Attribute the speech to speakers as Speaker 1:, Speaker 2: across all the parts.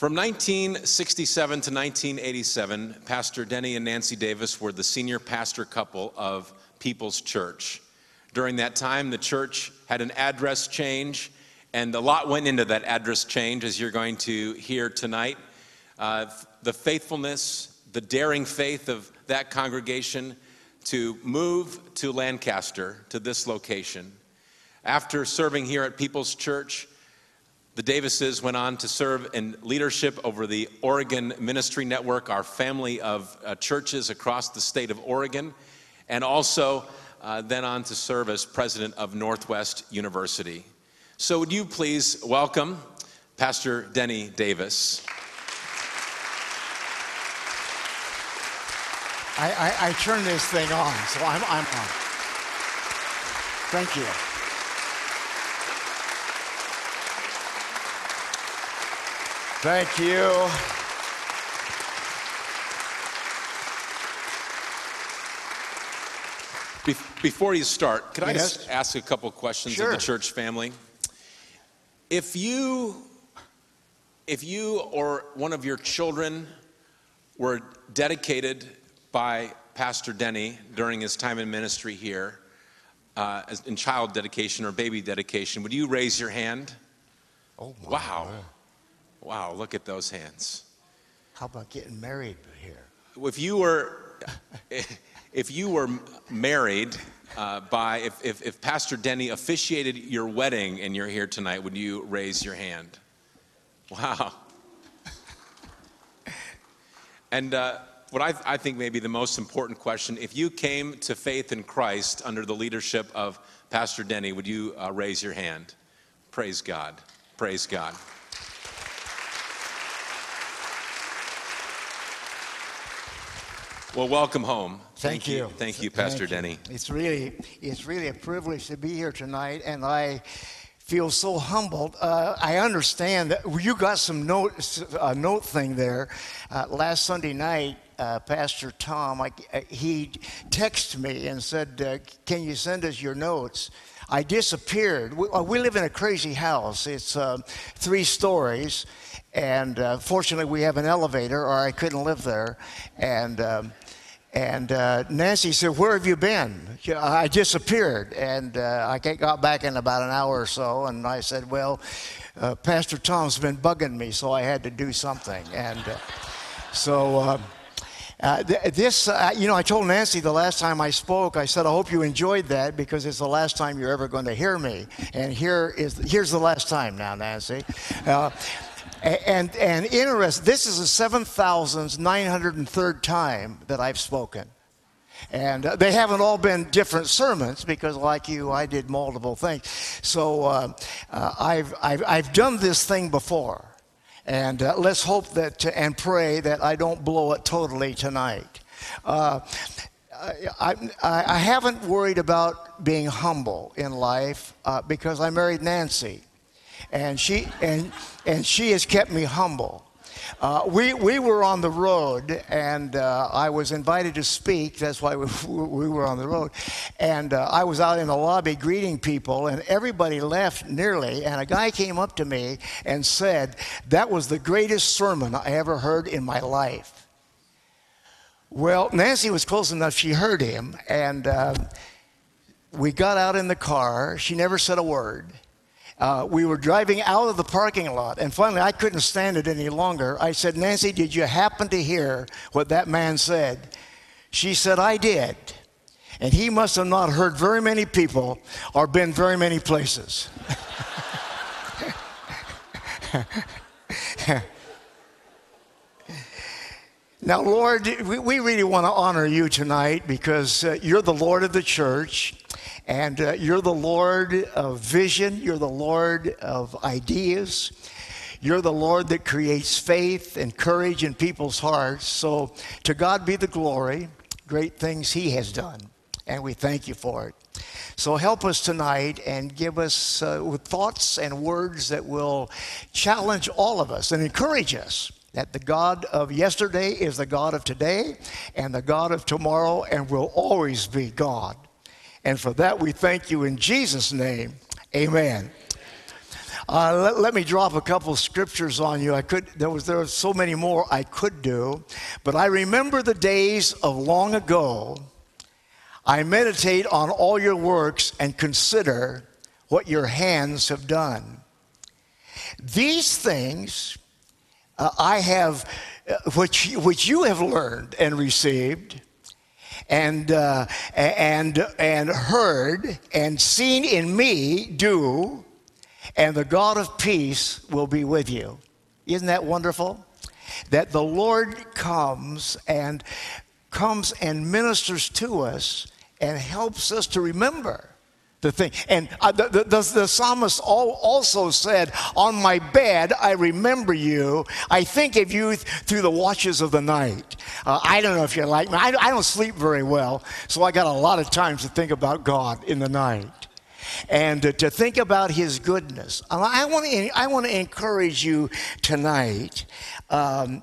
Speaker 1: From 1967 to 1987, Pastor Denny and Nancy Davis were the senior pastor couple of People's Church. During that time, the church had an address change, and a lot went into that address change, as you're going to hear tonight. Uh, the faithfulness, the daring faith of that congregation to move to Lancaster, to this location. After serving here at People's Church, the Davises went on to serve in leadership over the Oregon Ministry Network, our family of uh, churches across the state of Oregon, and also uh, then on to serve as president of Northwest University. So, would you please welcome Pastor Denny Davis?
Speaker 2: I, I, I turn this thing on, so I'm, I'm on. Thank you. Thank you.
Speaker 1: Before you start, could I just ask a couple questions
Speaker 2: Sure.
Speaker 1: of the church family? If you, if you or one of your children were dedicated by Pastor Denny during his time in ministry here, uh, in child dedication or baby dedication, would you raise your hand?
Speaker 2: Oh, my
Speaker 1: Wow. Wow, look at those hands.
Speaker 2: How about getting married here?
Speaker 1: If you were, if you were married uh, by, if, if, if Pastor Denny officiated your wedding and you're here tonight, would you raise your hand? Wow. And uh, what I, I think may be the most important question if you came to faith in Christ under the leadership of Pastor Denny, would you uh, raise your hand? Praise God. Praise God. Well, welcome home.
Speaker 2: Thank, you.
Speaker 1: Thank you,
Speaker 2: Thank
Speaker 1: Pastor
Speaker 2: you.
Speaker 1: Denny.
Speaker 2: It's really, it's really a privilege to be here tonight, and I feel so humbled. Uh, I understand that you got some note, a note thing there. Uh, last Sunday night, uh, Pastor Tom, I, uh, he texted me and said, uh, "Can you send us your notes?" I disappeared. We, we live in a crazy house. It's uh, three stories, and uh, fortunately, we have an elevator, or I couldn't live there. And um, and uh, Nancy said, Where have you been? I disappeared. And uh, I got back in about an hour or so. And I said, Well, uh, Pastor Tom's been bugging me, so I had to do something. And uh, so. Uh, uh, th- this, uh, you know, I told Nancy the last time I spoke, I said, I hope you enjoyed that because it's the last time you're ever going to hear me. And here is, here's the last time now, Nancy. Uh, and, and interest, this is the 7,903rd time that I've spoken. And uh, they haven't all been different sermons because, like you, I did multiple things. So uh, uh, I've, I've, I've done this thing before. And uh, let's hope that and pray that I don't blow it totally tonight. Uh, I, I, I haven't worried about being humble in life uh, because I married Nancy, and she and and she has kept me humble. Uh, we, we were on the road, and uh, I was invited to speak. That's why we, we were on the road. And uh, I was out in the lobby greeting people, and everybody left nearly. And a guy came up to me and said, That was the greatest sermon I ever heard in my life. Well, Nancy was close enough, she heard him, and uh, we got out in the car. She never said a word. Uh, we were driving out of the parking lot, and finally, I couldn't stand it any longer. I said, Nancy, did you happen to hear what that man said? She said, I did. And he must have not heard very many people or been very many places. Now, Lord, we, really want to honor you tonight because uh, you're the Lord of the church and uh, you're the Lord of vision. You're the Lord of ideas. You're the Lord that creates faith and courage in people's hearts. So, to God be the glory, great things He has done, and we thank you for it. So, help us tonight and give us uh, with thoughts and words that will challenge all of us and encourage us that the God of yesterday is the God of today and the God of tomorrow and will always be God. And for that, we thank you in Jesus' name. Amen. Uh, let, let, me drop a couple scriptures on you. I could there was there were so many more I could do, but I remember the days of long ago. I meditate on all your works and consider what your hands have done. These things uh, I have, uh, which which you have learned and received. And, uh, and, and heard and seen in me do, and the God of peace will be with you. Isn't that wonderful? That the Lord comes and comes and ministers to us and helps us to remember the thing. And uh, the, the, the, the, psalmist also said, On my bed I remember you. I think of you through the watches of the night. Uh, I don't know if you're like me. I, I don't sleep very well, so I got a lot of times to think about God in the night and to think about his goodness. I want to, I want to encourage you tonight. Um,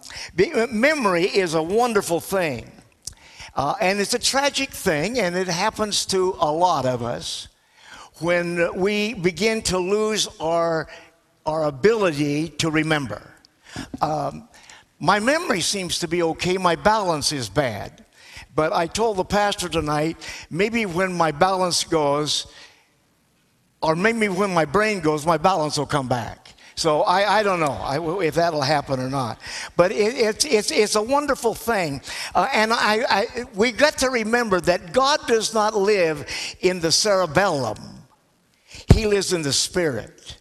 Speaker 2: memory is a wonderful thing. Uh, and it's a tragic thing, and it happens to a lot of us when we begin to lose our, our ability to remember. Um, my memory seems to be okay, my balance is bad. But I told the pastor tonight maybe when my balance goes, or maybe when my brain goes, my balance will come back. So I, I don't know if that'll happen or not. But it, it's, it's, it's a wonderful thing. Uh, and I, I, we got to remember that God does not live in the cerebellum, He lives in the spirit.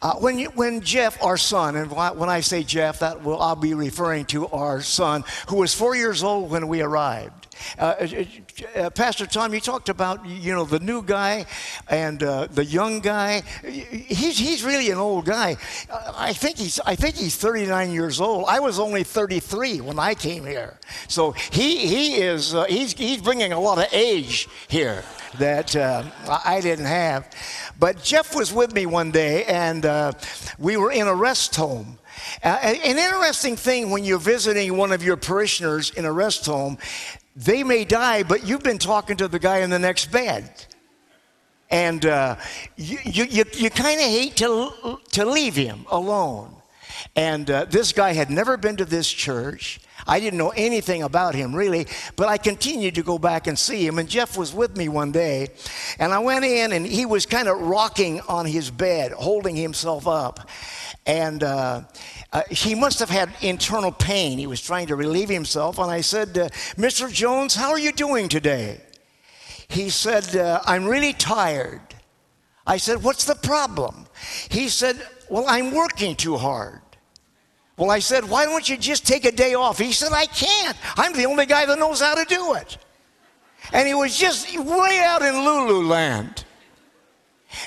Speaker 2: Uh, when, you, when Jeff, our son, and when I say Jeff, that will I'll be referring to our son, who was four years old when we arrived. Uh, uh, uh, Pastor Tom, you talked about you know the new guy and uh, the young guy. He's he's really an old guy. Uh, I think he's I think he's 39 years old. I was only 33 when I came here, so he he is uh, he's he's bringing a lot of age here that I didn't have. But Jeff was with me one day, and we were in a rest home. Uh, an interesting thing when you're visiting one of your parishioners in a rest home, they may die, but you've been talking to the guy in the next bed. And uh, you, you, you kind of hate to, to leave him alone. And uh, this guy had never been to this church. I didn't know anything about him really, but I continued to go back and see him. And Jeff was with me one day, and I went in, and he was kind of rocking on his bed, holding himself up. And uh, uh, he must have had internal pain. He was trying to relieve himself. And I said, uh, Mr. Jones, how are you doing today? He said, uh, I'm really tired. I said, What's the problem? He said, Well, I'm working too hard. Well, I said, Why don't you just take a day off? He said, I can't. I'm the only guy that knows how to do it. And he was just way out in Lulu land.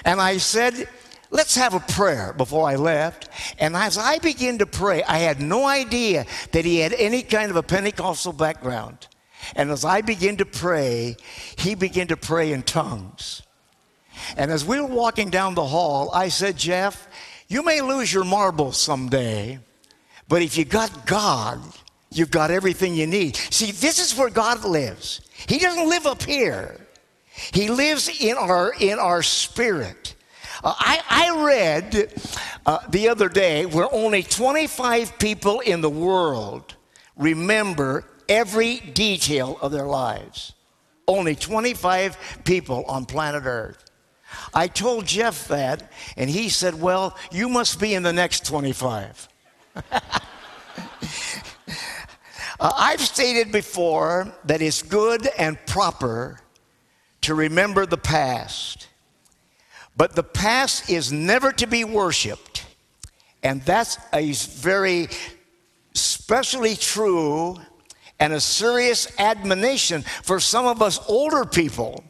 Speaker 2: And I said, let's have a prayer before I left. And as I began to pray, I had no idea that he had any kind of a Pentecostal background. And as I began to pray, he began to pray in tongues. And as we were walking down the hall, I said, Jeff, you may lose your marbles someday, but if you got God, you've got everything you need. See, this is where God lives. He doesn't live up here. He lives in our in our spirit. Uh, I, I, read uh, the other day where only 25 people in the world remember every detail of their lives. Only 25 people on planet Earth. I told Jeff that, and he said, Well, you must be in the next 25. Uh, I've stated before that it's good and proper to remember the past. But the past is never to be worshiped. And that's a very specially true and a serious admonition for some of us older people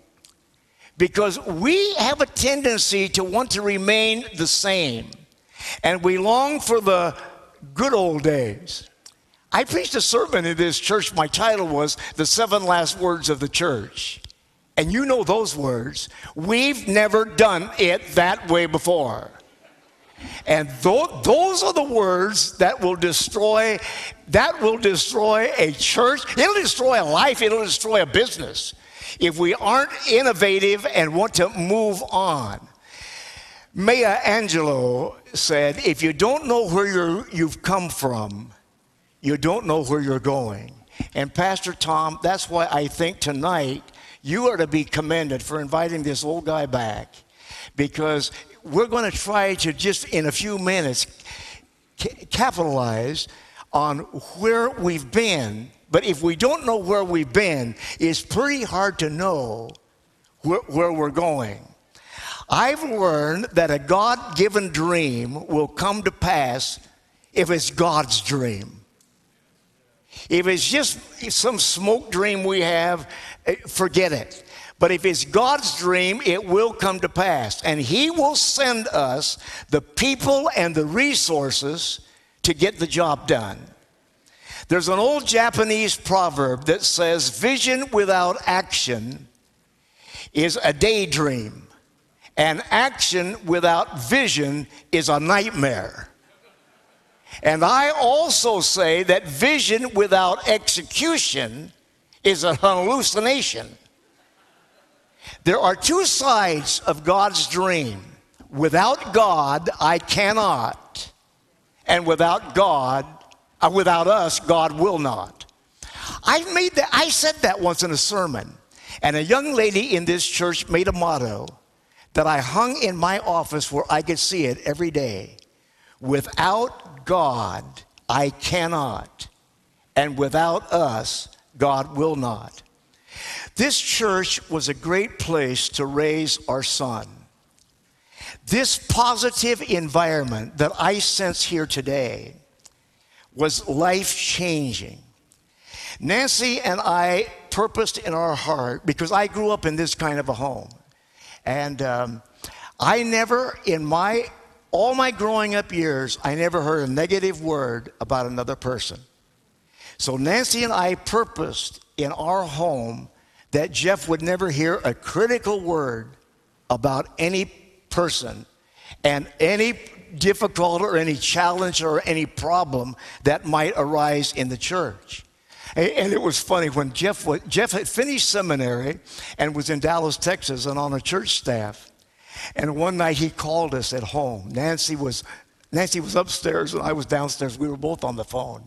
Speaker 2: because we have a tendency to want to remain the same and we long for the good old days. I preached a sermon in this church. My title was The Seven Last Words of the Church. And you know those words. We've never done it that way before. And th- those are the words that will destroy that will destroy a church. It'll destroy a life, it'll destroy a business if we aren't innovative and want to move on. Maya Angelou said, If you don't know where you've come from, you don't know where you're going. And Pastor Tom, that's why I think tonight you are to be commended for inviting this old guy back because we're going to try to just in a few minutes capitalize on where we've been. But if we don't know where we've been, it's pretty hard to know where, where we're going. I've learned that a God given dream will come to pass if it's God's dream. If it's just some smoke dream we have, eh, forget it. But if it's God's dream, it will come to pass. And He will send us the people and the resources to get the job done. There's an old Japanese proverb that says, Vision without action is a daydream, and action without vision is a nightmare. And I also say that vision without execution is a hallucination. There are two sides of God's dream. Without God, I cannot. And without God, uh, without us, God will not. I made that I said that once in a sermon. And a young lady in this church made a motto that I hung in my office where I could see it every day. Without God, I cannot. And without us, God will not. This church was a great place to raise our son. This positive environment that I sense here today was life changing. Nancy and I purposed in our heart, because I grew up in this kind of a home. And um, I never, in my all my growing up years, I never heard a negative word about another person. So Nancy and I purposed in our home that Jeff would never hear a critical word about any person and any difficult or any challenge or any problem that might arise in the church. And it was funny when Jeff, Jeff had finished seminary and was in Dallas, Texas, and on a church staff. And one night he called us at home. Nancy was, Nancy was upstairs and I was downstairs. We were both on the phone.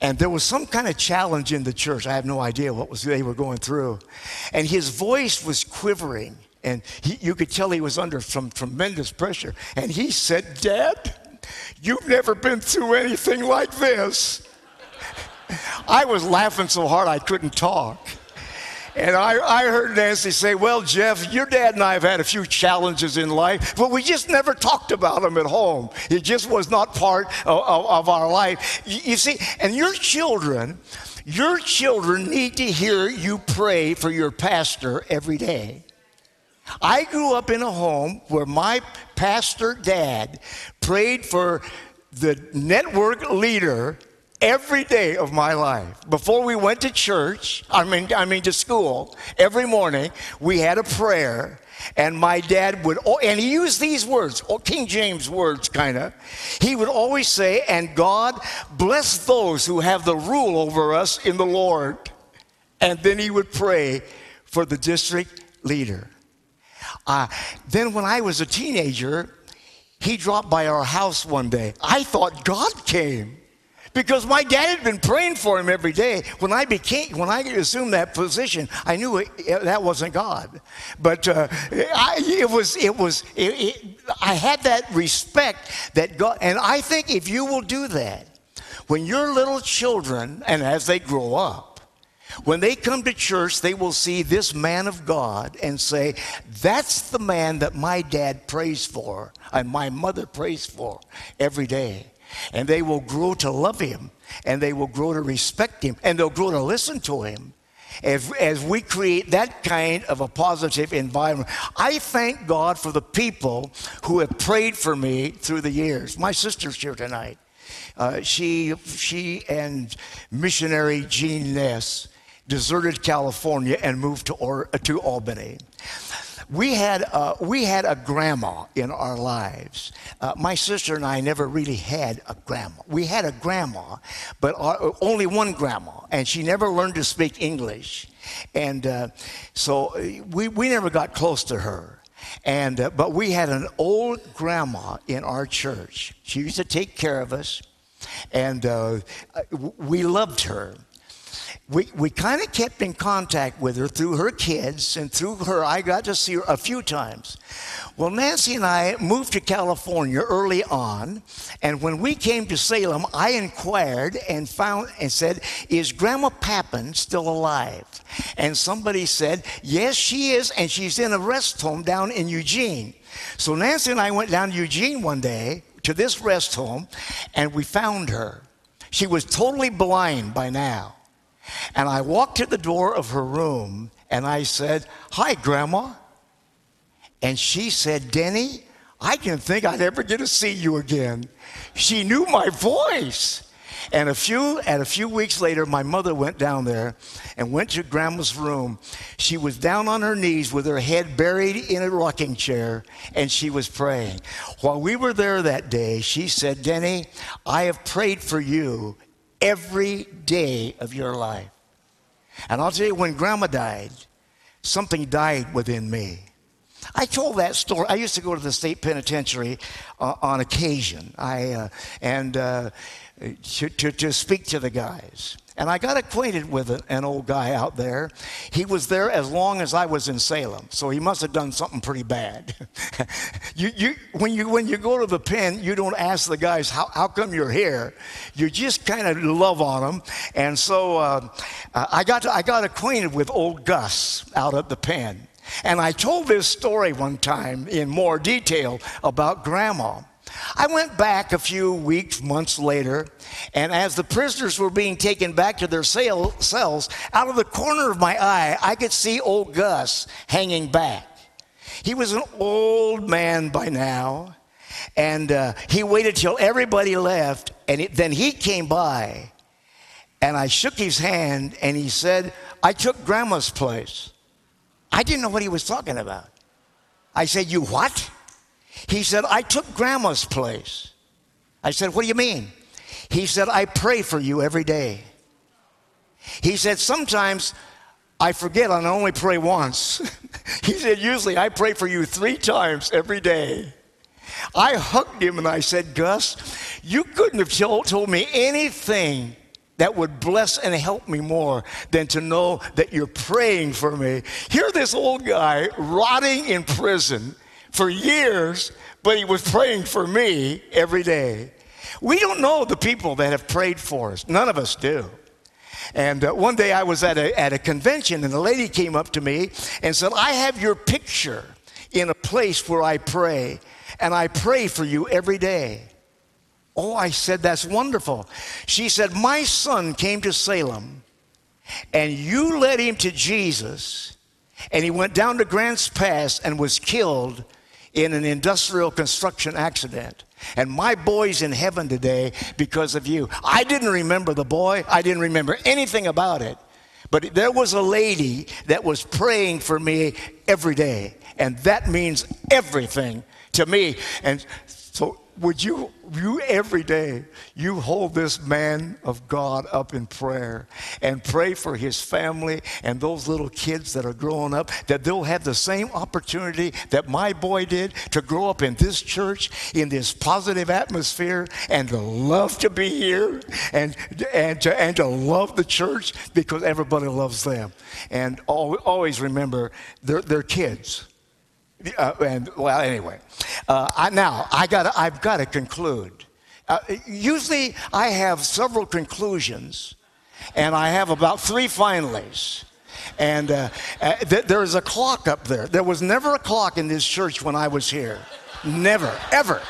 Speaker 2: And there was some kind of challenge in the church. I have no idea what was they were going through. And his voice was quivering. And he, you could tell he was under some tremendous pressure. And he said, Dad, you've never been through anything like this. I was laughing so hard I couldn't talk. And I, I heard Nancy say, Well, Jeff, your dad and I have had a few challenges in life, but we just never talked about them at home. It just was not part of, of, of our life. You, you see, and your children, your children need to hear you pray for your pastor every day. I grew up in a home where my pastor dad prayed for the network leader every day of my life. Before we went to church, I mean, I mean to school, every morning we had a prayer. And my dad would, and he used these words, King James words, kind of. He would always say, And God bless those who have the rule over us in the Lord. And then he would pray for the district leader. Uh, then, when I was a teenager, he dropped by our house one day. I thought God came because my dad had been praying for him every day. When I became, when I assumed that position, I knew it, that wasn't God. But uh, I, it was, it was, it, I had that respect that God, and I think if you will do that, when your little children, and as they grow up, when they come to church, they will see this man of God and say, That's the man that my dad prays for and my mother prays for every day. And they will grow to love him and they will grow to respect him and they'll grow to listen to him. As, as we create that kind of a positive environment, I thank God for the people who have prayed for me through the years. My sister's here tonight. Uh, she, she and missionary Jean Ness deserted California and moved to, or, to Albany we had, uh, we had a grandma in our lives. Uh, my sister and I never really had a grandma. We had a grandma, but our, only one grandma, and she never learned to speak English. And uh, so uh, we, we never got close to her. And, uh, but we had an old grandma in our church. She used to take care of us, and uh, we loved her we, we kind of kept in contact with her through her kids and through her. I got to see her a few times. Well nancy and i moved to california early on and when we came to salem i inquired and found and said is grandma pappin still alive? And somebody said yes she is and she's in a rest home down in eugene. So nancy and i went down to eugene one day to this rest home and we found her. She was totally blind by now and I walked to the door of her room and I said, Hi, Grandma. And she said, Denny, I didn't think I'd ever get to see you again. She knew my voice. And a few and a few weeks later, my mother went down there and went to grandma's room. She was down on her knees with her head buried in a rocking chair, and she was praying. While we were there that day, she said, Denny, I have prayed for you every day of your life. And I'll tell you, when grandma died, something died within me. I told that story. I used to go to the state penitentiary uh, on occasion, I, uh, and uh, to, to, to speak to the guys. And I got acquainted with an old guy out there. He was there as long as I was in Salem, so he must have done something pretty bad. you, you, when, you, when you go to the pen, you don't ask the guys, how, how come you're here? You just kind of love on them. And so uh, I, got to, I got acquainted with old Gus out at the pen. And I told this story one time in more detail about grandma. I went back a few weeks, months later, and as the prisoners were being taken back to their cells, out of the corner of my eye, I could see old Gus hanging back. He was an old man by now, and uh, he waited till everybody left, and it, then he came by, and I shook his hand, and he said, I took grandma's place. I didn't know what he was talking about. I said, You what? He said, I took grandma's place. I said, What do you mean? He said, I pray for you every day. He said, Sometimes I forget and I only pray once. he said, Usually I pray for you three times every day. I hugged him and I said, Gus, you couldn't have told me anything that would bless and help me more than to know that you're praying for me. Here, this old guy rotting in prison for years, but he was praying for me every day. We don't know the people that have prayed for us. None of us do. And uh, one day I was at a, at a convention, and a lady came up to me and said, I have your picture in a place where I pray, and I pray for you every day. Oh, I said, that's wonderful. She said, My son came to Salem, and you led him to Jesus, and he went down to Grants Pass and was killed in an industrial construction accident. And my boy's in heaven today because of you. I didn't remember the boy, I didn't remember anything about it. But there was a lady that was praying for me every day. And that means everything to me. And so, would you you every day, you hold this man of God up in prayer and pray for his family and those little kids that are growing up, that they'll have the same opportunity that my boy did to grow up in this church, in this positive atmosphere, and to love to be here and, and, to, and to love the church because everybody loves them. And always remember, they're, they're kids. Uh, and well, anyway, uh, I, now I got I've got to conclude. Uh, usually, I have several conclusions, and I have about three finales. And uh, uh, th- there is a clock up there. There was never a clock in this church when I was here, never, ever.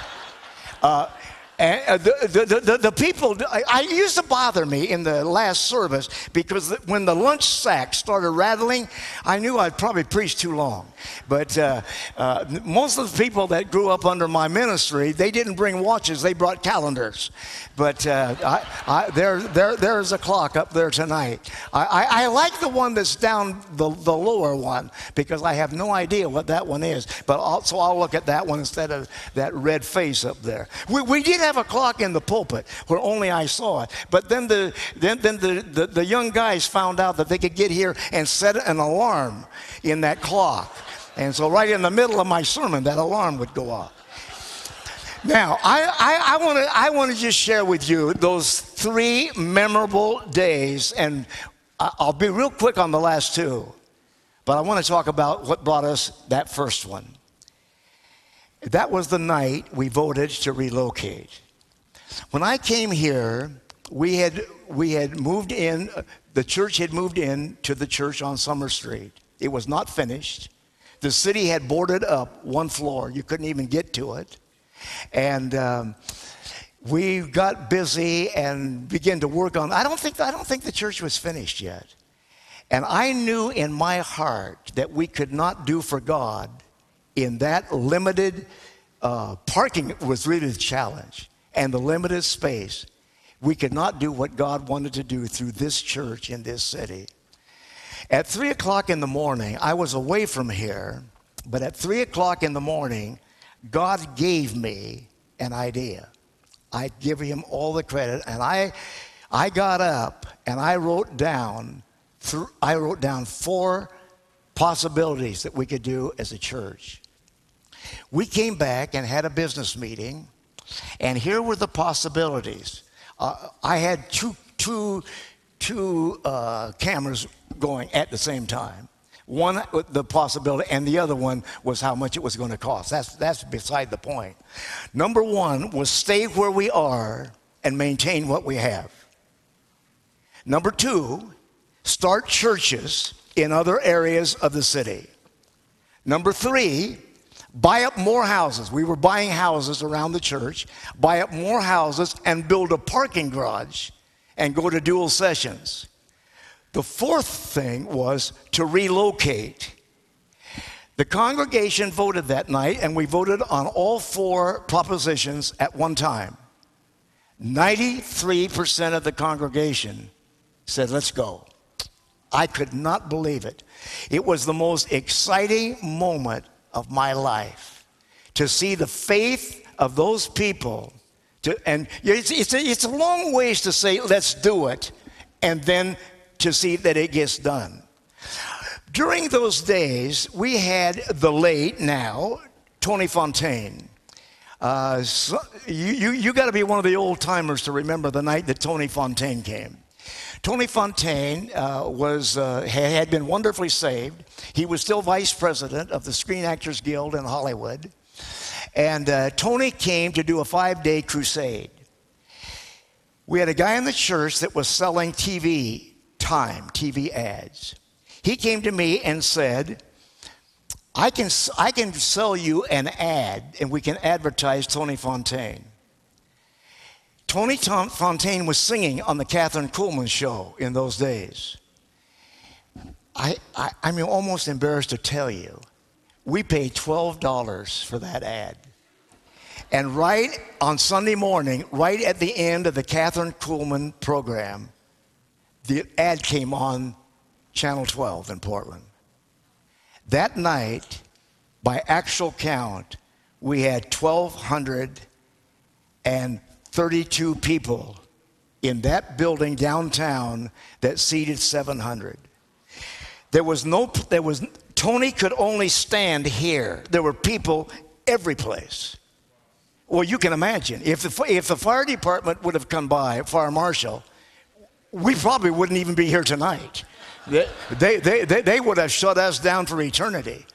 Speaker 2: And uh, the, the, the, the, people, I, I, used to bother me in the last service because when the lunch sack started rattling, I knew I'd probably preach too long. But uh, uh, most of the people that grew up under my ministry, they didn't bring watches, they brought calendars. But uh, I, I, there, there, there's a clock up there tonight. I, I, like the one that's down the, the lower one because I have no idea what that one is. But also, I'll look at that one instead of that red face up there. We, we did have a clock in the pulpit where only I saw it. But then the, then, then the, the, the young guys found out that they could get here and set an alarm in that clock. And so, right in the middle of my sermon, that alarm would go off. Now, I, I, I want to I wanna just share with you those three memorable days, and I'll be real quick on the last two, but I want to talk about what brought us that first one. That was the night we voted to relocate. When I came here, we had, we had moved in, the church had moved in to the church on Summer Street. It was not finished. The city had boarded up one floor, you couldn't even get to it. And um, we got busy and began to work on I don't think I don't think the church was finished yet. And I knew in my heart that we could not do for God in that limited uh, parking was really the challenge and the limited space. We could not do what God wanted to do through this church in this city. At three o'clock in the morning, I was away from here, but at three o'clock in the morning, God gave me an idea. I give him all the credit, and I, I got up and I wrote down, th- I wrote down four possibilities that we could do as a church. We came back and had a business meeting, and here were the possibilities. Uh, I had two, two, two uh, cameras going at the same time. One, the possibility, and the other one was how much it was going to cost. That's, that's beside the point. Number one was stay where we are and maintain what we have. Number two, start churches in other areas of the city. Number three, buy up more houses. We were buying houses around the church, buy up more houses and build a parking garage and go to dual sessions. The fourth thing was to relocate. The congregation voted that night, and we voted on all four propositions at one time. 93% of the congregation said, Let's go. I could not believe it. It was the most exciting moment of my life to see the faith of those people. To, and it's, it's, a, it's a long ways to say, let's do it, and then to see that it gets done. During those days, we had the late now, Tony Fontaine. Uh, so you you, you got to be one of the old timers to remember the night that Tony Fontaine came. Tony Fontaine uh, was, uh, had been wonderfully saved. He was still vice president of the Screen Actors Guild in Hollywood. And uh, Tony came to do a five day crusade. We had a guy in the church that was selling TV time, TV ads. He came to me and said, I can, I can sell you an ad and we can advertise Tony Fontaine. Tony Fontaine was singing on the Kathryn Kuhlman show in those days. I, I, I'm almost embarrassed to tell you, we paid $12 for that ad. And right on Sunday morning, right at the end of the Kathryn Kuhlman program, the ad came on Channel 12 in Portland. That night, by actual count, we had 1,232 people in that building downtown that seated 700. There was no, there was, Tony could only stand here. There were people every place. Well, you can imagine if the, if the fire department would have come by, fire marshal, we probably wouldn't even be here tonight. They, they, they, they would have shut us down for eternity.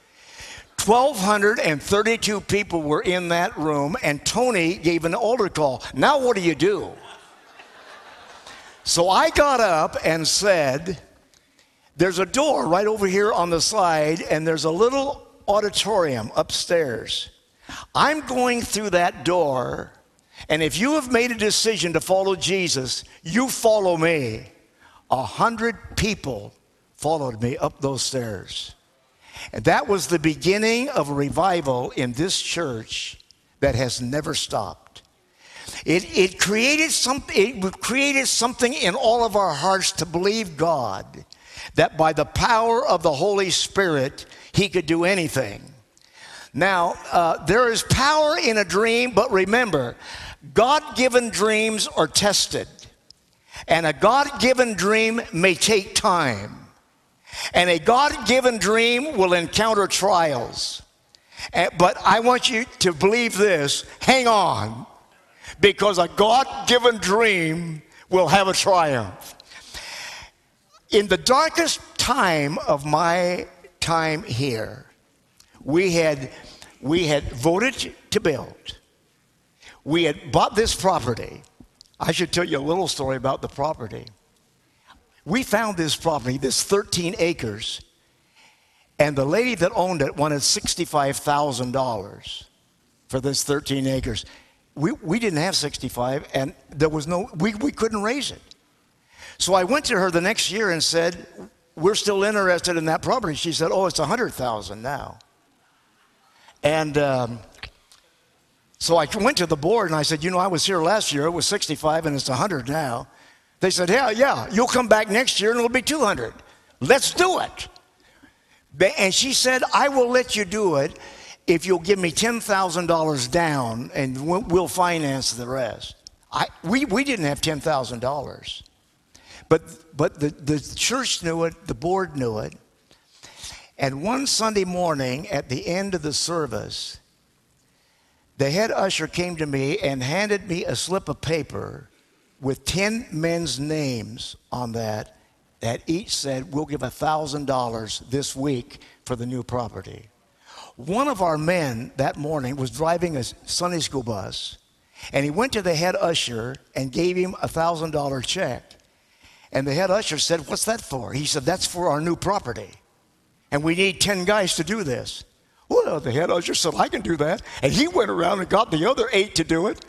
Speaker 2: 1,232 people were in that room, and Tony gave an altar call. Now, what do you do? So I got up and said, There's a door right over here on the side, and there's a little auditorium upstairs. I'm going through that door, and if you have made a decision to follow Jesus, you follow me. A hundred people followed me up those stairs. And that was the beginning of a revival in this church that has never stopped. It, it, created some, it created something in all of our hearts to believe God that by the power of the Holy Spirit, He could do anything. Now, uh, there is power in a dream, but remember, God given dreams are tested, and a God given dream may take time. And a God given dream will encounter trials. Eh, But I want you to believe this hang on, because a God given dream will have a triumph. In the darkest time of my time here, we had, we had voted to build. We had bought this property. I should tell you a little story about the property. We found this property, this 13 acres, and the lady that owned it wanted $65,000 for this 13 acres. We, we didn't have 65, and there was no, we, we couldn't raise it. So I went to her the next year and said, We're still interested in that property. She said, Oh, it's 100,000 now. And um, so I went to the board and I said, You know, I was here last year, it was 65 and it's 100 now. They said, Yeah, yeah, you'll come back next year and it'll be 200. Let's do it. And she said, I will let you do it if you'll give me $10,000 down and we'll finance the rest. I, we, we didn't have $10,000. But, but the, the church knew it, the board knew it. And one Sunday morning at the end of the service, the head usher came to me and handed me a slip of paper with 10 men's names on that, that each said, We'll give $1,000 this week for the new property. One of our men that morning was driving a Sunday school bus, and he went to the head usher and gave him a $1,000 check. And the head usher said, What's that for? He said, That's for our new property. And we need 10 guys to do this. Well, the head usher said, I can do that. And he went around and got the other eight to do it.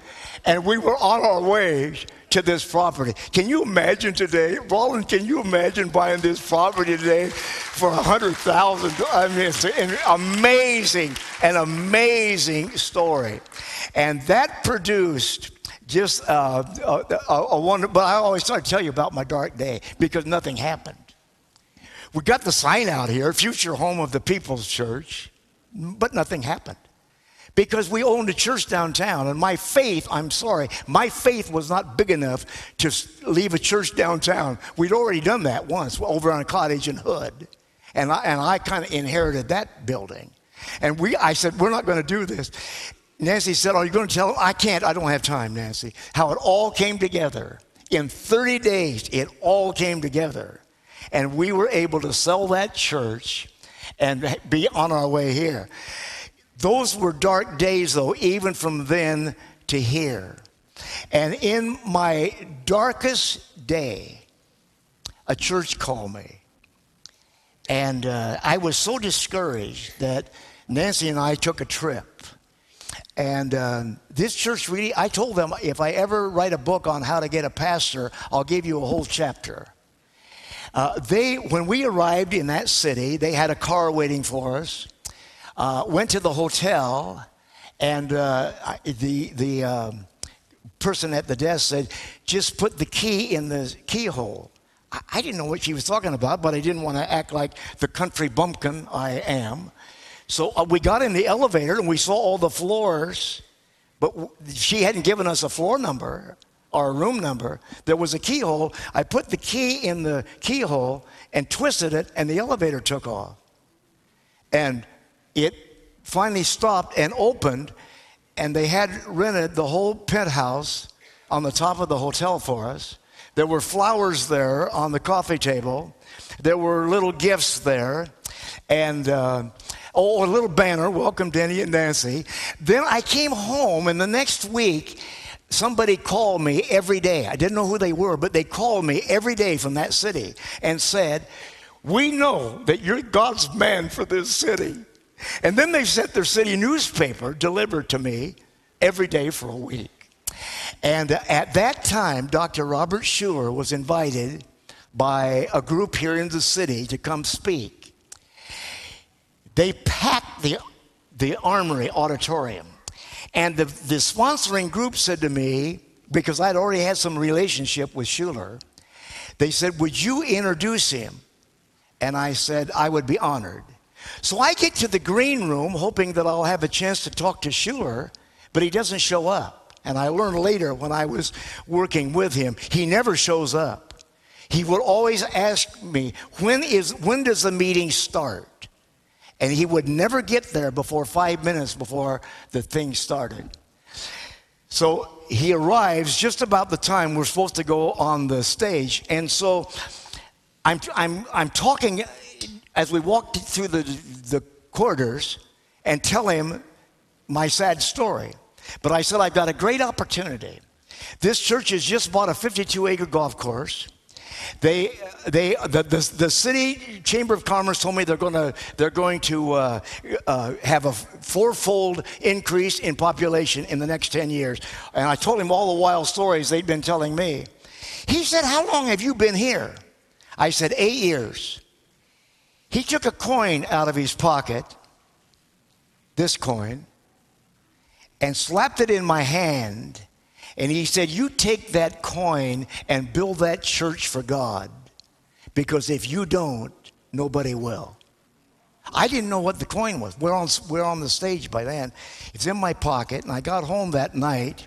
Speaker 2: And we were on our way to this property. Can you imagine today, Roland, can you imagine buying this property today for a 100000 I mean, it's an amazing, an amazing story. And that produced just uh, a, a, a wonder. But I always try to tell you about my dark day because nothing happened. We got the sign out here, future home of the People's Church, but nothing happened. Because we owned a church downtown, and my faith, I'm sorry, my faith was not big enough to leave a church downtown. We'd already done that once over on cottage in Hood. And I, and I kind of inherited that building. And we, I said, we're not going to do this. Nancy said, Are you going to tell them? I can't. I don't have time, Nancy. How it all came together. In 30 days, it all came together. And we were able to sell that church and be on our way here. Those were dark days, though, even from then to here. And in my darkest day, a church called me. And uh, I was so discouraged that Nancy and I took a trip. And um, this church really, I told them if I ever write a book on how to get a pastor, I'll give you a whole chapter. Uh, they, when we arrived in that city, they had a car waiting for us. Uh, went to the hotel, and uh, the the um, person at the desk said, "Just put the key in the keyhole." I, I didn't know what she was talking about, but I didn't want to act like the country bumpkin I am. So uh, we got in the elevator and we saw all the floors, but w- she hadn't given us a floor number or a room number. There was a keyhole. I put the key in the keyhole and twisted it, and the elevator took off. And it finally stopped and opened, and they had rented the whole penthouse on the top of the hotel for us. There were flowers there on the coffee table. There were little gifts there, and uh, oh, a little banner, welcome Denny and Nancy. Then I came home, and the next week, somebody called me every day. I didn't know who they were, but they called me every day from that city and said, We know that you're God's man for this city. And then they sent their city newspaper delivered to me every day for a week. And at that time, Dr. Robert Schuller was invited by a group here in the city to come speak. They packed the, the Armory Auditorium. And the, the sponsoring group said to me, because I'd already had some relationship with Schuller, they said, Would you introduce him? And I said, I would be honored. So I get to the green room hoping that I'll have a chance to talk to Schuller, but he doesn't show up. And I learned later when I was working with him, he never shows up. he would always ask me, when, is, when does the meeting start? And he would never get there before five minutes before the thing started. So he arrives just about the time we're supposed to go on the stage. And so I'm, I'm, I'm talking as we walked through the, the corridors and tell him my sad story. But I said, I've got a great opportunity. This church has just bought a 52 acre golf course. They, they, the, the, the, city chamber of commerce told me they're going to, they're going to uh, uh, have a fourfold increase in population in the next 10 years. And I told him all the wild stories they'd been telling me. He said, How long have you been here? I said, Eight years. He took a coin out of his pocket, this coin, and slapped it in my hand and he said, You take that coin and build that church for God. Because if you don't, nobody will. I didn't know what the coin was. We're on, we're on the stage by then. It's in my pocket, and I got home that night,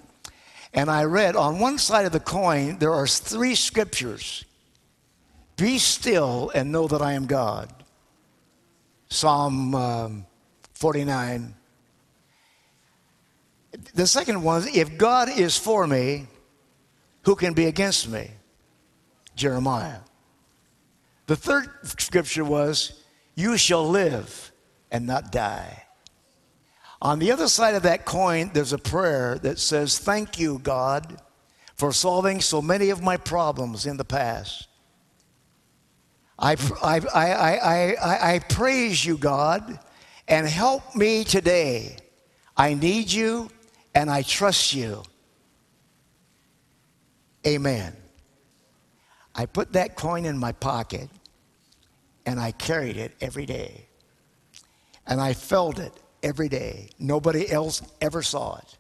Speaker 2: and I read on one side of the coin, there are three scriptures Be still and know that I am God. Psalm um, 49, the second one is if God is for me, who can be against me? Jeremiah. The third scripture was, You shall live and not die. On the other side of that coin, there's a prayer that says, Thank you, God, for solving so many of my problems in the past. I, I, I, I, I, praise you, God, and help me today. I need you and I trust you. Amen. I put that coin in my pocket and I carried it every day. And I felt it every day. Nobody else ever saw it.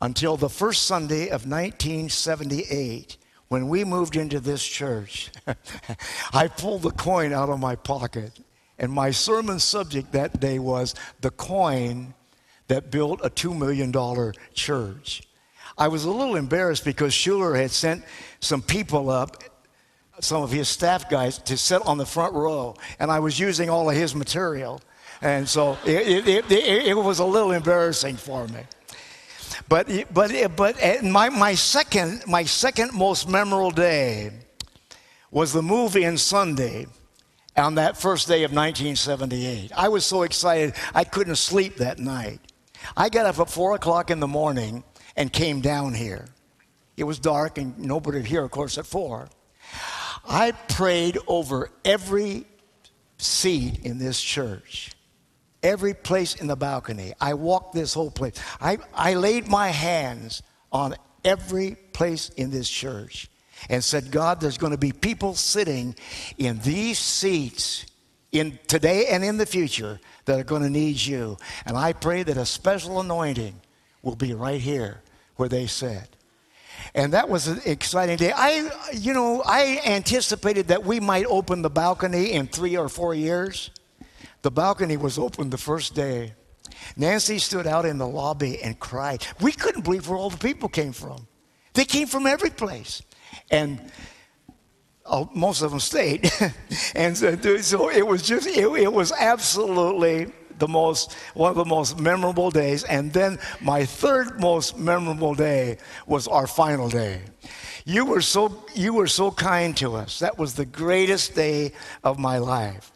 Speaker 2: Until the first Sunday of 1978, when we moved into this church, I pulled the coin out of my pocket. And my sermon subject that day was the coin that built a $2 million church. I was a little embarrassed because Schuller had sent some people up, some of his staff guys, to sit on the front row, and I was using all of his material. And so it, it, it, it was a little embarrassing for me. But, but, but my, my, second, my second most memorable day was the move in Sunday on that first day of 1978. I was so excited, I couldn't sleep that night. I got up at four o'clock in the morning and came down here. It was dark and nobody here, of course, at four. I prayed over every seat in this church, every place in the balcony. I walked this whole place. I, I laid my hands on every place in this church and said, God, there's going to be people sitting in these seats in today and in the future that are going to need you. And I pray that a special anointing will be right here where they said. And that was an exciting day. I, you know, I anticipated that we might open the balcony in three or four years. The balcony was open the first day. Nancy stood out in the lobby and cried. We couldn't believe where all the people came from. They came from every place. And uh, most of them stayed. and so, so, it was just, it, it was absolutely the most, one of the most memorable days. And then my third most memorable day was our final day. You were so, you were so kind to us. That was the greatest day of my life.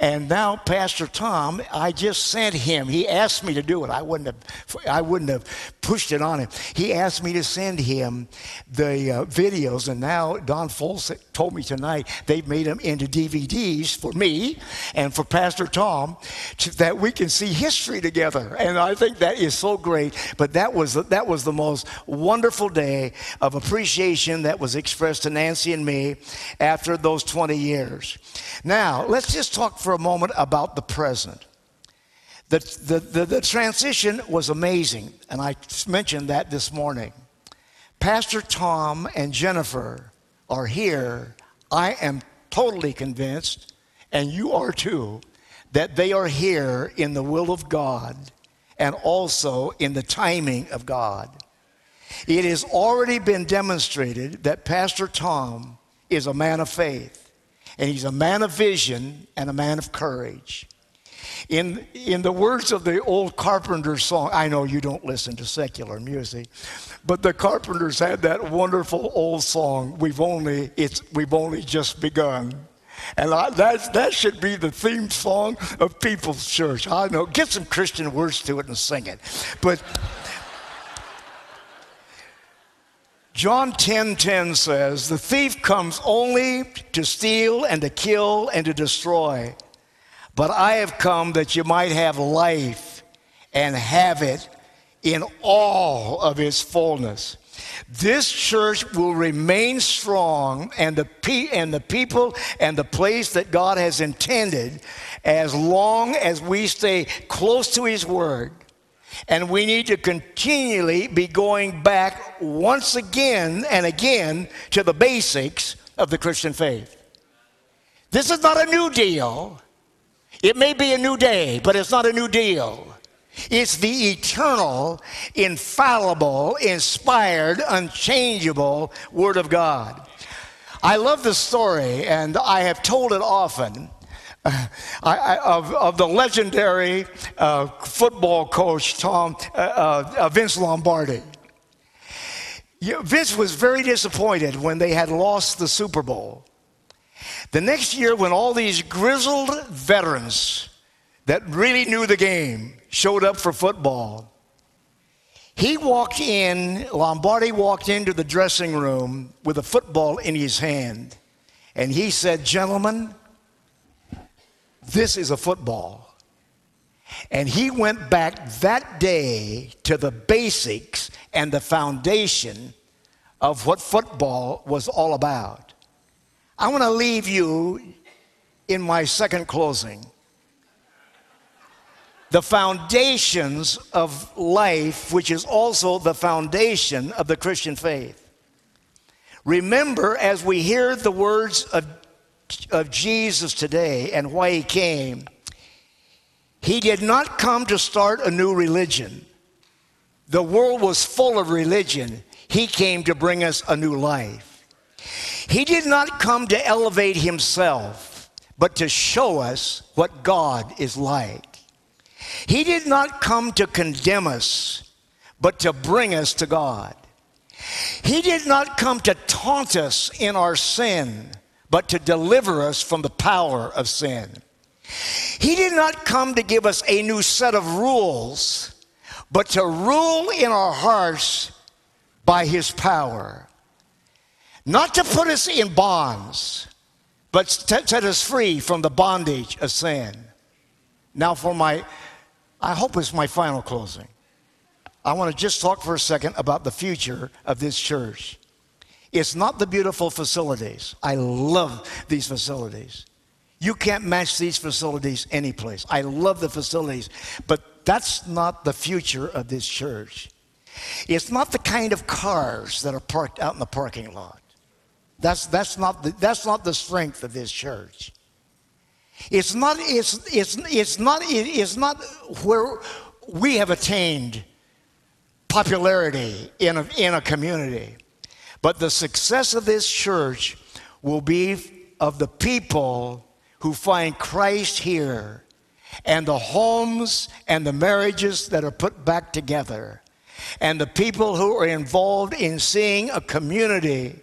Speaker 2: And now Pastor Tom, I just sent him. He asked me to do it. I wouldn't have, I wouldn't have pushed it on him. He asked me to send him the uh, videos, and now Don Foles told me tonight they've made them into DVDs for me and for Pastor Tom, to, that we can see history together. And I think that is so great. But that was that was the most wonderful day of appreciation that was expressed to Nancy and me after those 20 years. Now let's just talk for a moment about the present. The, the, the, the, transition was amazing, and I mentioned that this morning. Pastor Tom and Jennifer are here. I am totally convinced, and you are too, that they are here in the will of God and also in the timing of God. It has already been demonstrated that Pastor Tom is a man of faith, and he's a man of vision and a man of courage. In, in the words of the old Carpenter song, I know you don't listen to secular music, but the Carpenters had that wonderful old song, We've Only, it's, we've only Just Begun. And I, that, that should be the theme song of People's Church. I know, get some Christian words to it and sing it. But John 10:10 10, 10 says, "The thief comes only to steal and to kill and to destroy. But I have come that you might have life and have it in all of its fullness. This church will remain strong and the, pe- and the people and the place that God has intended as long as we stay close to His Word. And we need to continually be going back once again and again to the basics of the Christian faith. This is not a new deal. It may be a new day, but it's not a new deal. It's the eternal, infallible, inspired, unchangeable Word of God. I love the story, and I have told it often. I, I, of, of, the legendary uh, football coach Tom uh, uh, Vince Lombardi. Vince was very disappointed when they had lost the Super Bowl. The next year, when all these grizzled veterans that really knew the game showed up for football, he walked in, Lombardi walked into the dressing room with a football in his hand. And he said, Gentlemen, this is a football. And he went back that day to the basics and the foundation of what football was all about. I want to leave you in my second closing. The foundations of life, which is also the foundation of the Christian faith. Remember, as we hear the words of, of Jesus today and why he came, he did not come to start a new religion. The world was full of religion. He came to bring us a new life. He did not come to elevate himself, but to show us what God is like. He did not come to condemn us, but to bring us to God. He did not come to taunt us in our sin, but to deliver us from the power of sin. He did not come to give us a new set of rules, but to rule in our hearts by his power not to put us in bonds, but to set us free from the bondage of sin. Now, for my, I hope it's my final closing. I want to just talk for a second about the future of this church. It's not the beautiful facilities. I love these facilities. You can't match these facilities anyplace. I love the facilities, but that's not the future of this church. It's not the kind of cars that are parked out in the parking lot. That's, that's, not the, that's not the strength of this church. It's not, it's, it's, it's, not, it's not where we have attained popularity in a, in a community. But the success of this church will be of the people who find Christ here and the homes and the marriages that are put back together and the people who are involved in seeing a community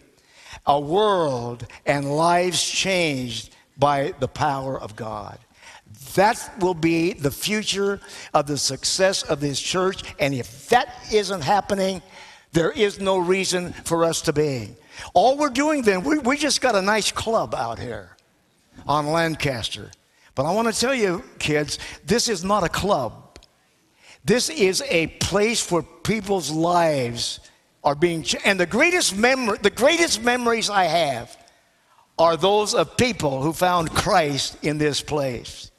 Speaker 2: a world and lives changed by the power of God. That will be the future of the success of this church. And if that isn't happening, there is no reason for us to be. All we're doing then, we, we just got a nice club out here on Lancaster. But I want to tell you, kids, this is not a club. This is a place where people's lives are being changed. and the greatest memory the greatest memories I have are those of people who found Christ in this place.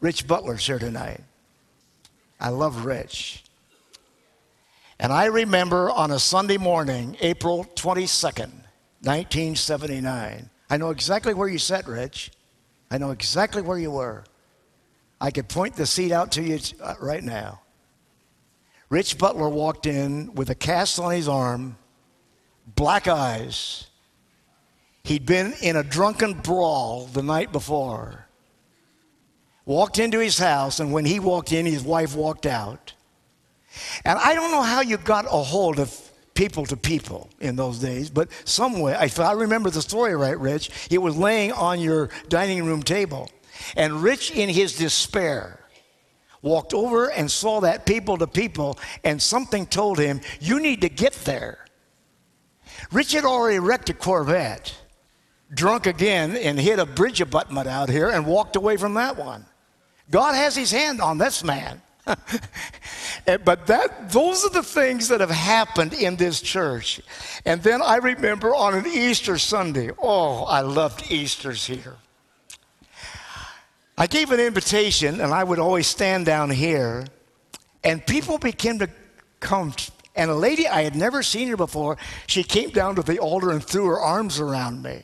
Speaker 2: Rich Butler's here tonight. I love Rich. And I remember on a Sunday morning, April 22nd, 1979. I know exactly where you sat, Rich. I know exactly where you were. I could point the seat out to you uh, right now. Rich Butler walked in with a cast on his arm, black eyes, He'd been in a drunken brawl the night before. Walked into his house, and when he walked in, his wife walked out. And I don't know how you got a hold of people to people in those days, but some way, if I remember the story right, Rich, it was laying on your dining room table. And Rich, in his despair, walked over and saw that people to people, and something told him, You need to get there. Rich had already wrecked a Corvette, drunk again, and hit a bridge abutment out here and walked away from that one. God has his hand on this man. but that those are the things that have happened in this church. And then I remember on an Easter Sunday, oh, I loved Easter's here. I gave an invitation and I would always stand down here and people began to come and a lady I had never seen her before, she came down to the altar and threw her arms around me.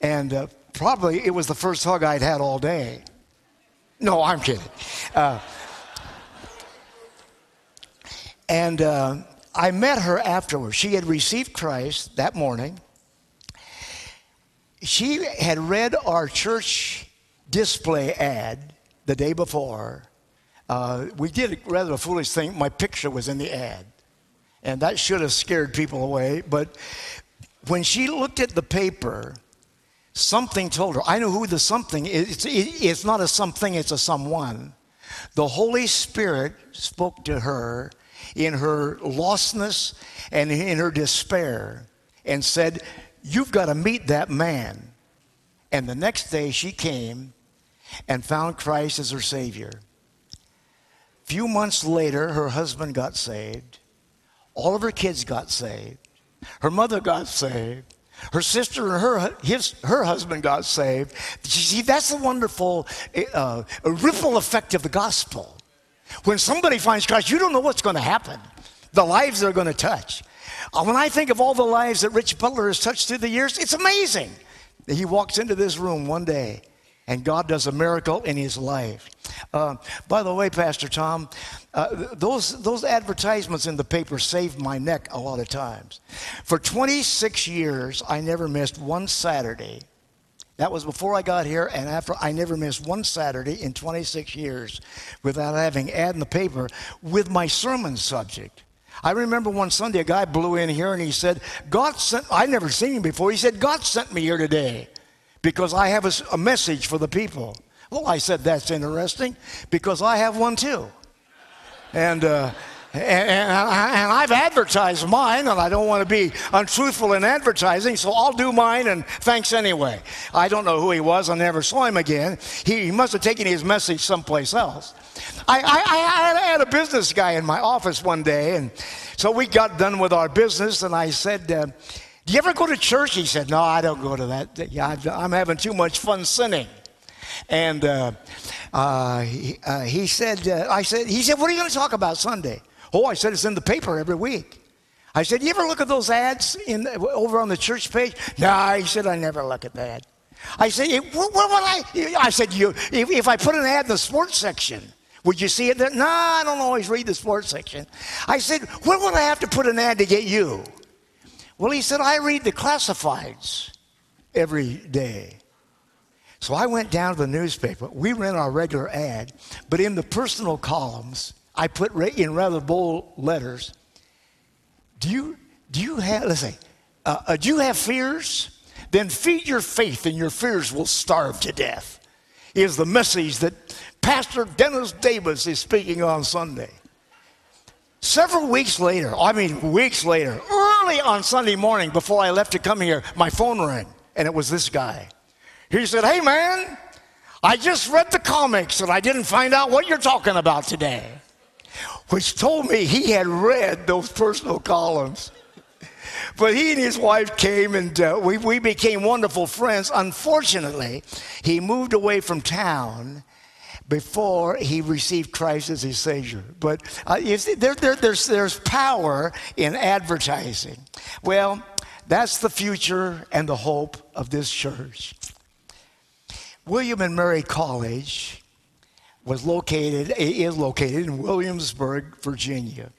Speaker 2: And uh, probably it was the first hug I'd had all day. No, I'm kidding. Uh, and uh, I met her afterwards. She had received Christ that morning. She had read our church display ad the day before. Uh, we did rather a foolish thing. My picture was in the ad. And that should have scared people away. But when she looked at the paper, something told her. I know who the something is. It's, it's not a something, it's a someone. The Holy Spirit spoke to her in her lostness and in her despair and said, You've got to meet that man. And the next day she came and found Christ as her Savior. Few months later, her husband got saved. All of her kids got saved. Her mother got saved. Her sister and her, his, her husband got saved. You see, that's the wonderful uh, ripple effect of the gospel. When somebody finds Christ, you don't know what's going to happen, the lives they're going to touch. Uh, when I think of all the lives that Rich Butler has touched through the years, it's amazing. He walks into this room one day and God does a miracle in his life. Uh, by the way, Pastor Tom, uh, those, those advertisements in the paper saved my neck a lot of times. For 26 years, I never missed one Saturday that was before I got here, and after I never missed one Saturday in 26 years without having ad in the paper with my sermon subject. I remember one Sunday a guy blew in here and he said, God sent, I never seen him before. He said, God sent me here today because I have a, a message for the people. Well, I said, that's interesting because I have one too. And, uh, and, and, I've advertised mine, and I don't want to be untruthful in advertising, so I'll do mine, and thanks anyway. I don't know who he was. I never saw him again. He, he must have taken his message someplace else. I, I, I, had a business guy in my office one day, and so we got done with our business, and I said, uh, Do you ever go to church? He said, No, I don't go to that. Yeah, I'm having too much fun sinning. And uh, uh, he, uh, he, said, uh, I said, he said, what are you going to talk about Sunday? Oh, I said it's in the paper every week. I said, you ever look at those ads in, over on the church page? Nah, he said, I never look at that. I said, what, what would I? I said, you, if, if, I put an ad in the sports section, would you see it there? No, I don't always read the sports section. I said, where would I have to put an ad to get you? Well, he said, I read the classifieds every day. So I went down to the newspaper. We ran our regular ad, but in the personal columns, I put in rather bold letters, do you, do you have, let's say, uh, uh, do you have fears? Then feed your faith and your fears will starve to death, is the message that Pastor Dennis Davis is speaking on Sunday. Several weeks later, I mean weeks later, early on Sunday morning before I left to come here, my phone rang and it was this guy. He said, Hey man, I just read the comics and I didn't find out what you're talking about today which told me he had read those personal columns. But he and his wife came and uh, we, we became wonderful friends. Unfortunately, he moved away from town before he received Christ as his Savior. But uh, see, there, there, there's, there's power in advertising. Well, that's the future and the hope of this church. William and Mary College was located, is located in Williamsburg, Virginia.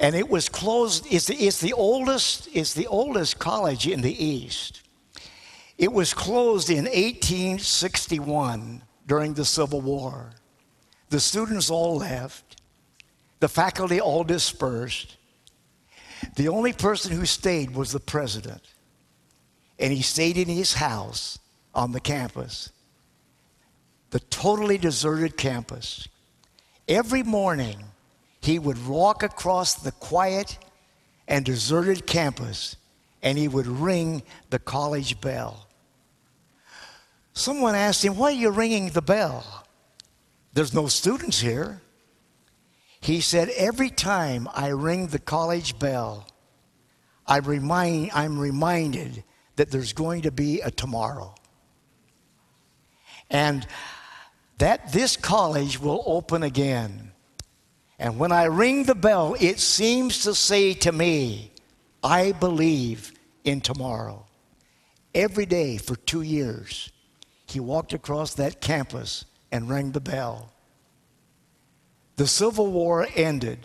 Speaker 2: and it was closed. It's the, it's the oldest. It's the oldest college in the East. It was closed in 1861 during the Civil War. The students all left. The faculty all dispersed. The only person who stayed was the president. And he stayed in his house on the campus, the totally deserted campus. Every morning, he would walk across the quiet and deserted campus and he would ring the college bell. Someone asked him, Why are you ringing the bell? There's no students here. He said, Every time I ring the college bell, I remind, I'm reminded that there's going to be a tomorrow. And that this college will open again. And when I ring the bell, it seems to say to me, I believe in tomorrow. Every day for two years, he walked across that campus and rang the bell. The Civil War ended.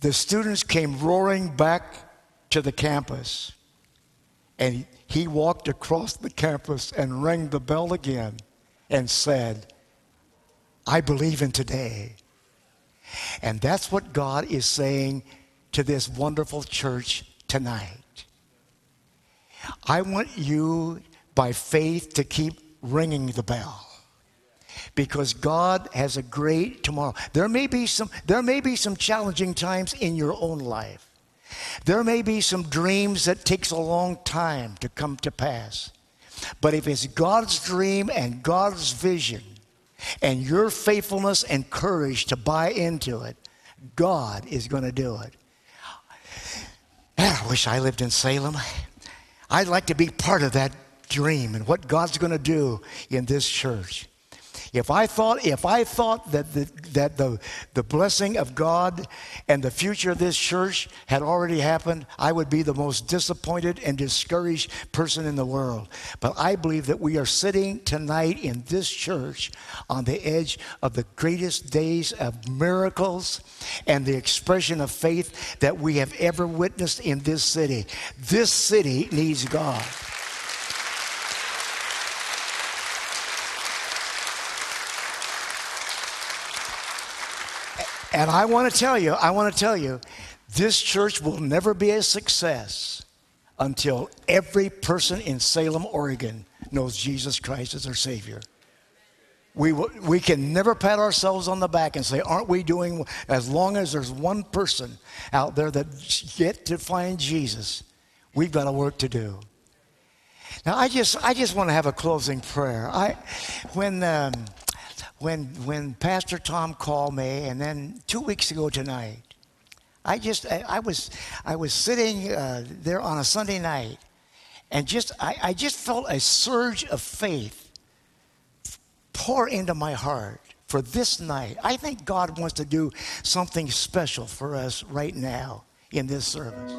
Speaker 2: The students came roaring back to the campus. And he walked across the campus and rang the bell again and said, I believe in today. And that's what God is saying to this wonderful church tonight. I want you, by faith, to keep ringing the bell because God has a great tomorrow. There may be some there may be some challenging times in your own life. There may be some dreams that takes a long time to come to pass. But if it's God's dream and God's vision and your faithfulness and courage to buy into it, God is going to do it. I wish I lived in Salem. I'd like to be part of that dream and what God's going to do in this church. If I thought, if I thought that, the, that the, the blessing of God and the future of this church had already happened, I would be the most disappointed and discouraged person in the world. But I believe that we are sitting tonight in this church on the edge of the greatest days of miracles and the expression of faith that we have ever witnessed in this city. This city needs God. And I want to tell you, I want to tell you, this church will never be a success until every person in Salem, Oregon knows Jesus Christ as their Savior. We, we can never pat ourselves on the back and say, Aren't we doing, as long as there's one person out there that yet to find Jesus, we've got a work to do. Now, I just, I just want to have a closing prayer. I, when, um, when, when Pastor Tom called me, and then two weeks ago tonight, I just, I, I was, I was sitting uh, there on a Sunday night, and just, I, I just felt a surge of faith pour into my heart for this night. I think God wants to do something special for us right now in this service.